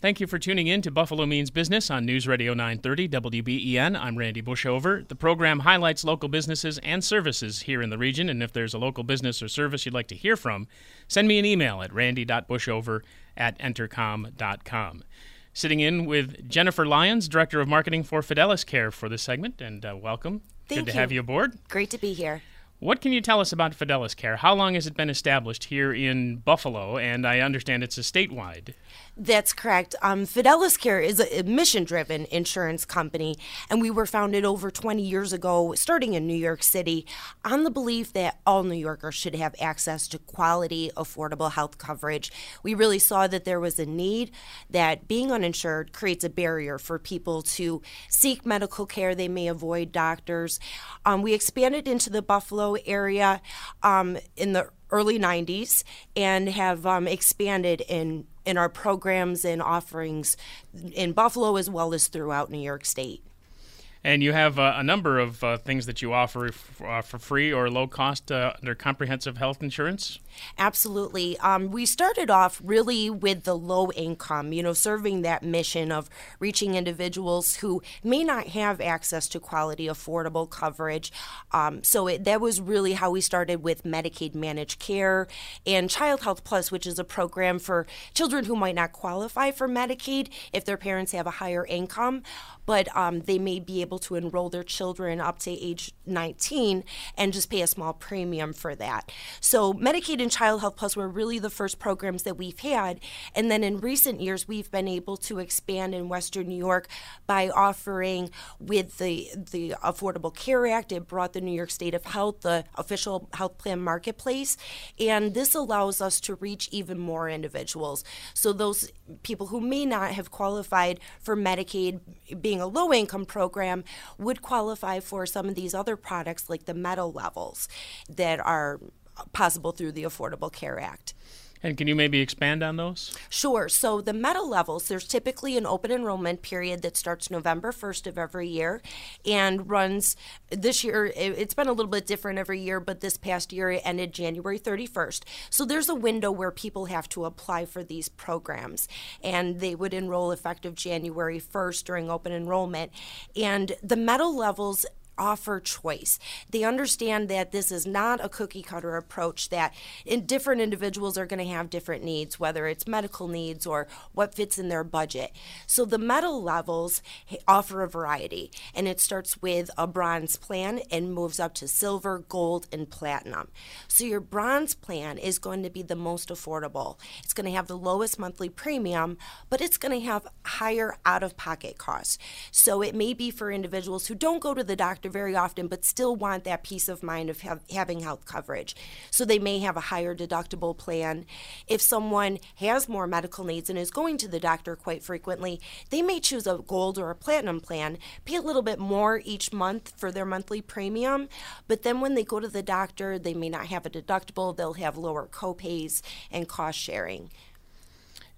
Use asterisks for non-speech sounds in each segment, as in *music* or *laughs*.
Thank you for tuning in to Buffalo Means Business on News Radio 930 WBEN. I'm Randy Bushover. The program highlights local businesses and services here in the region, and if there's a local business or service you'd like to hear from, send me an email at randy.bushover at entercom.com. Sitting in with Jennifer Lyons, Director of Marketing for Fidelis Care for this segment, and uh, welcome. Thank Good to you. have you aboard. Great to be here. What can you tell us about Fidelis Care? How long has it been established here in Buffalo? And I understand it's a statewide. That's correct. Um, Fidelis Care is a mission driven insurance company, and we were founded over 20 years ago, starting in New York City, on the belief that all New Yorkers should have access to quality, affordable health coverage. We really saw that there was a need, that being uninsured creates a barrier for people to seek medical care. They may avoid doctors. Um, we expanded into the Buffalo area um, in the early 90s and have um, expanded in in our programs and offerings in Buffalo as well as throughout New York State. And you have uh, a number of uh, things that you offer f- uh, for free or low cost uh, under comprehensive health insurance. Absolutely. Um, we started off really with the low income, you know, serving that mission of reaching individuals who may not have access to quality, affordable coverage. Um, so it, that was really how we started with Medicaid managed care and Child Health Plus, which is a program for children who might not qualify for Medicaid if their parents have a higher income, but um, they may be able to enroll their children up to age 19 and just pay a small premium for that. So Medicaid and Child Health Plus were really the first programs that we've had. And then in recent years, we've been able to expand in Western New York by offering with the, the Affordable Care Act. It brought the New York State of Health, the official health plan marketplace. And this allows us to reach even more individuals. So those people who may not have qualified for Medicaid being a low income program would qualify for some of these other products like the metal levels that are possible through the Affordable Care Act. And can you maybe expand on those? Sure. So the metal levels, there's typically an open enrollment period that starts November 1st of every year and runs this year. It's been a little bit different every year, but this past year it ended January 31st. So there's a window where people have to apply for these programs and they would enroll effective January 1st during open enrollment. And the metal levels offer choice. They understand that this is not a cookie cutter approach, that in different individuals are going to have different needs, whether it's medical needs or what fits in their budget. So the metal levels offer a variety, and it starts with a bronze plan and moves up to silver, gold, and platinum. So your bronze plan is going to be the most affordable. It's going to have the lowest monthly premium, but it's going to have higher out of pocket costs. So it may be for individuals who don't go to the doctor very often, but still want that peace of mind of having health coverage. So they may have a higher deductible plan. If someone has more medical needs and is going to the doctor quite frequently, they may choose a gold or a platinum plan, pay a little bit more each month for their monthly premium. But then when they go to the doctor, they may not have a deductible, they'll have lower copays and cost sharing.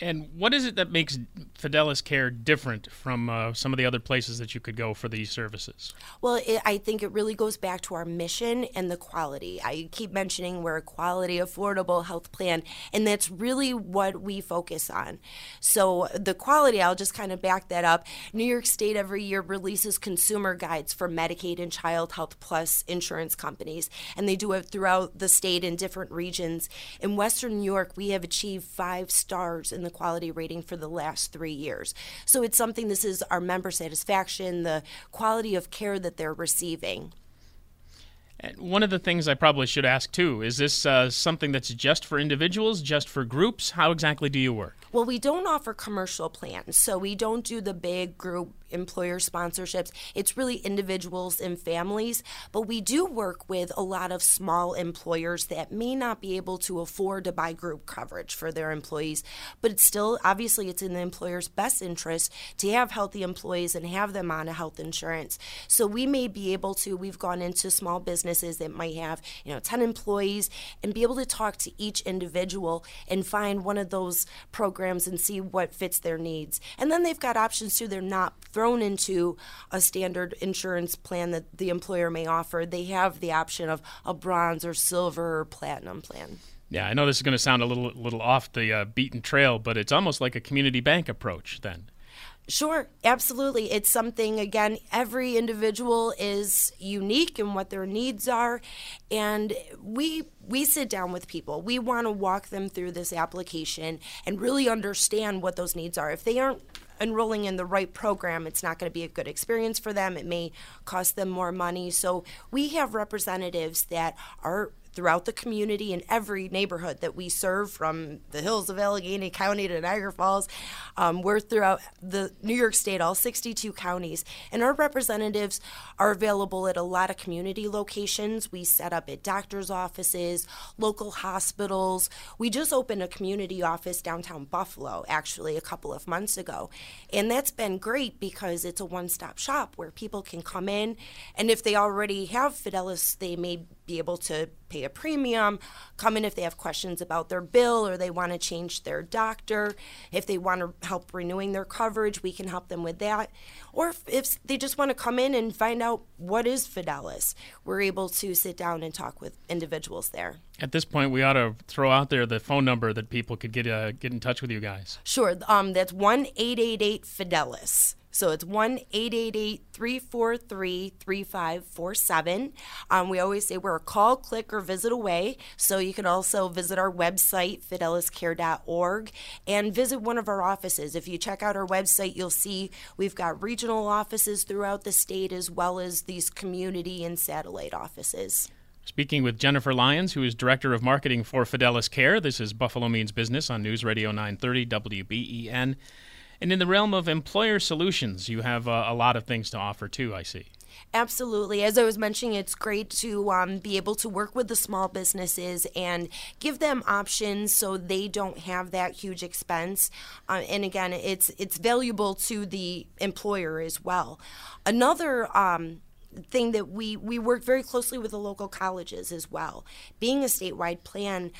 And what is it that makes Fidelis Care different from uh, some of the other places that you could go for these services? Well, it, I think it really goes back to our mission and the quality. I keep mentioning we're a quality, affordable health plan, and that's really what we focus on. So, the quality, I'll just kind of back that up. New York State every year releases consumer guides for Medicaid and Child Health Plus insurance companies, and they do it throughout the state in different regions. In Western New York, we have achieved five stars in the quality rating for the last three years. So it's something, this is our member satisfaction, the quality of care that they're receiving. One of the things I probably should ask too is this uh, something that's just for individuals, just for groups? How exactly do you work? Well, we don't offer commercial plans, so we don't do the big group employer sponsorships. It's really individuals and families, but we do work with a lot of small employers that may not be able to afford to buy group coverage for their employees, but it's still obviously it's in the employer's best interest to have healthy employees and have them on a health insurance. So we may be able to we've gone into small businesses that might have, you know, 10 employees and be able to talk to each individual and find one of those programs and see what fits their needs. And then they've got options too. They're not thrown into a standard insurance plan that the employer may offer, they have the option of a bronze or silver or platinum plan. Yeah, I know this is going to sound a little little off the uh, beaten trail, but it's almost like a community bank approach then. Sure, absolutely. It's something, again, every individual is unique in what their needs are. And we we sit down with people. We want to walk them through this application and really understand what those needs are. If they aren't enrolling in the right program, it's not going to be a good experience for them. It may cost them more money. So we have representatives that are throughout the community in every neighborhood that we serve from the hills of Allegany County to Niagara Falls. Um, we're throughout the New York State, all 62 counties. And our representatives are available at a lot of community locations. We set up at doctor's offices, local hospitals. We just opened a community office downtown Buffalo, actually, a couple of months ago. And that's been great because it's a one stop shop where people can come in. And if they already have Fidelis, they may be able to pay a premium, come in if they have questions about their bill or they want to change their doctor. If they want to help renewing their coverage, we can help them with that. Or if, if they just want to come in and find out what is Fidelis, we're able to sit down and talk with individuals there. At this point, we ought to throw out there the phone number that people could get uh, get in touch with you guys. Sure. Um, that's one eight eight eight Fidelis. So it's 1 888 343 3547. Um, we always say we're a call, click, or visit away. So you can also visit our website, fideliscare.org, and visit one of our offices. If you check out our website, you'll see we've got regional offices throughout the state as well as these community and satellite offices. Speaking with Jennifer Lyons, who is Director of Marketing for Fidelis Care. This is Buffalo Means Business on News Radio 930 WBEN. And in the realm of employer solutions, you have uh, a lot of things to offer too, I see. Absolutely. As I was mentioning, it's great to um, be able to work with the small businesses and give them options so they don't have that huge expense. Uh, and again, it's it's valuable to the employer as well. Another um, thing that we we work very closely with the local colleges as well. Being a statewide plan,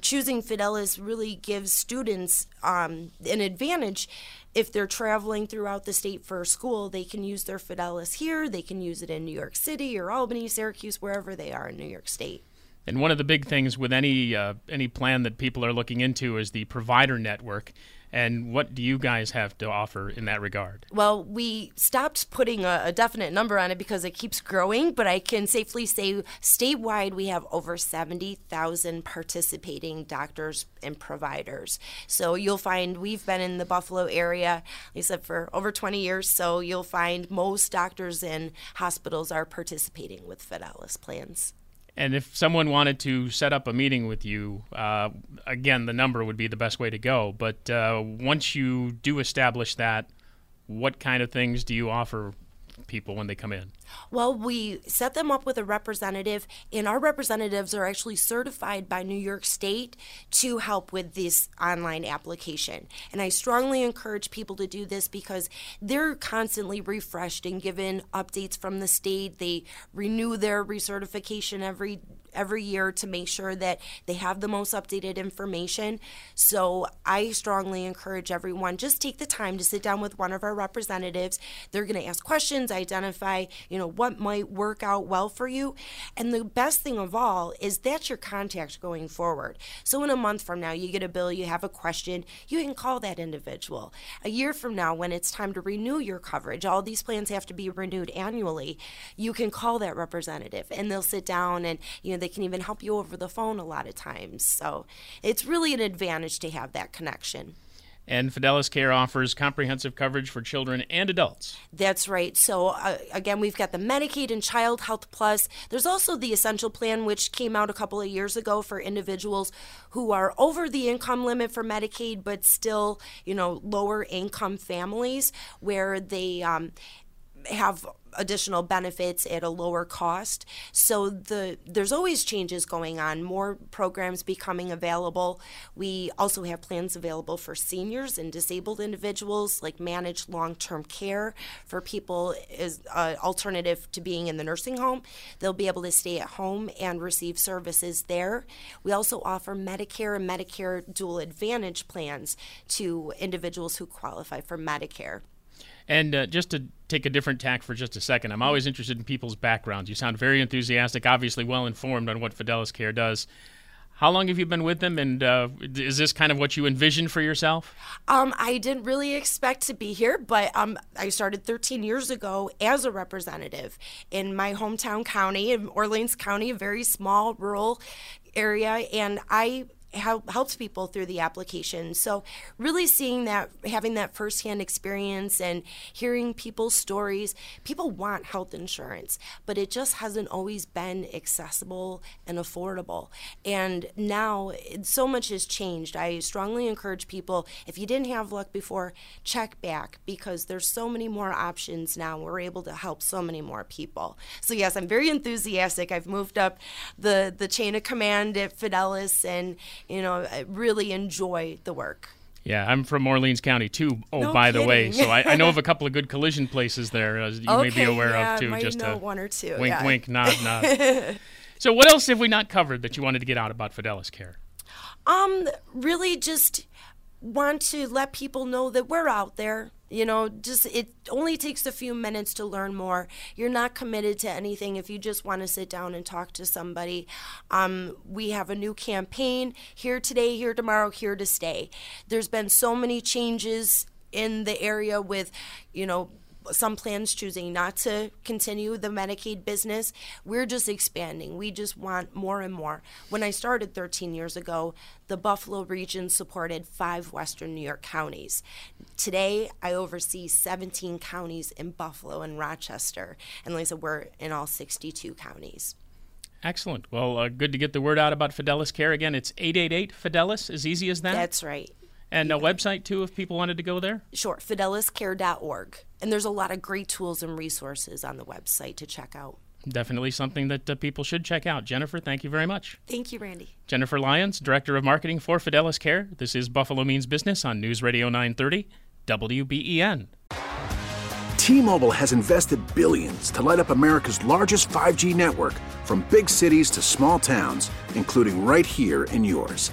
choosing Fidelis really gives students um, an advantage if they're traveling throughout the state for school, they can use their Fidelis here. They can use it in New York City or Albany, Syracuse, wherever they are in New York State. And one of the big things with any uh, any plan that people are looking into is the provider network. And what do you guys have to offer in that regard? Well, we stopped putting a, a, definite number on it because it keeps growing, but I can safely say statewide we have over 70,000 participating doctors and providers. So you'll find we've been in the Buffalo area, like I said, for over 20 years. So you'll find most doctors and hospitals are participating with Fidelis plans. And if someone wanted to set up a meeting with you, uh, again, the number would be the best way to go. But uh, once you do establish that, what kind of things do you offer people when they come in? Well, we set them up with a representative, and our representatives are actually certified by New York State to help with this online application. And I strongly encourage people to do this because they're constantly refreshed and given updates from the state. They renew their recertification every every year to make sure that they have the most updated information. So I strongly encourage everyone just take the time to sit down with one of our representatives. They're going to ask questions, identify, you know, what might work out well for you. And the best thing of all is that's your contact going forward. So in a month from now, you get a bill, you have a question, you can call that individual. A year from now, when it's time to renew your coverage, all these plans have to be renewed annually, you can call that representative and they'll sit down and, you know, they can even help you over the phone a lot of times. So it's really an advantage to have that connection. And Fidelis Care offers comprehensive coverage for children and adults. That's right. So, uh, again, we've got the Medicaid and Child Health Plus. There's also the Essential Plan, which came out a couple of years ago for individuals who are over the income limit for Medicaid, but still, you know, lower income families where they um, have additional benefits at a lower cost. So the there's always changes going on, more programs becoming available. We also have plans available for seniors and disabled individuals, like managed long-term care for people as an uh, alternative to being in the nursing home. They'll be able to stay at home and receive services there. We also offer Medicare and Medicare Dual Advantage plans to individuals who qualify for Medicare. And uh, just to take a different tack for just a second, I'm always interested in people's backgrounds. You sound very enthusiastic, obviously well informed on what Fidelis Care does. How long have you been with them, and uh, is this kind of what you envisioned for yourself? Um, I didn't really expect to be here, but um, I started 13 years ago as a representative in my hometown county, in Orleans County, a very small rural area, and I helps people through the application. So really seeing that, having that firsthand experience and hearing people's stories, people want health insurance, but it just hasn't always been accessible and affordable. And now so much has changed. I strongly encourage people, if you didn't have luck before, check back because there's so many more options now. We're able to help so many more people. So yes, I'm very enthusiastic. I've moved up the the chain of command at Fidelis and you know, I really enjoy the work. Yeah, I'm from Orleans County too. Oh, no by kidding. the way, so I, I, know of a *laughs* couple of good collision places there as you okay, may be aware yeah, of too. Might just know one or two. Wink, yeah. wink, nod, nod. *laughs* so, what else have we not covered that you wanted to get out about Fidelis Care? Um, really, just want to let people know that we're out there. You know, just it only takes a few minutes to learn more. You're not committed to anything if you just want to sit down and talk to somebody. Um, we have a new campaign here today, here tomorrow, here to stay. There's been so many changes in the area with, you know, some plans choosing not to continue the Medicaid business. We're just expanding. We just want more and more. When I started 13 years ago, the Buffalo region supported five Western New York counties. Today, I oversee 17 counties in Buffalo and Rochester. And like I said, we're in all 62 counties. Excellent. Well, uh, good to get the word out about Fidelis Care. Again, it's 888 Fidelis, as easy as that. That's right. And a website too, if people wanted to go there? Sure, fideliscare.org. And there's a lot of great tools and resources on the website to check out. Definitely something that uh, people should check out. Jennifer, thank you very much. Thank you, Randy. Jennifer Lyons, Director of Marketing for Fidelis Care. This is Buffalo Means Business on News Radio 930, WBEN. T-Mobile has invested billions to light up America's largest 5G network from big cities to small towns, including right here in yours.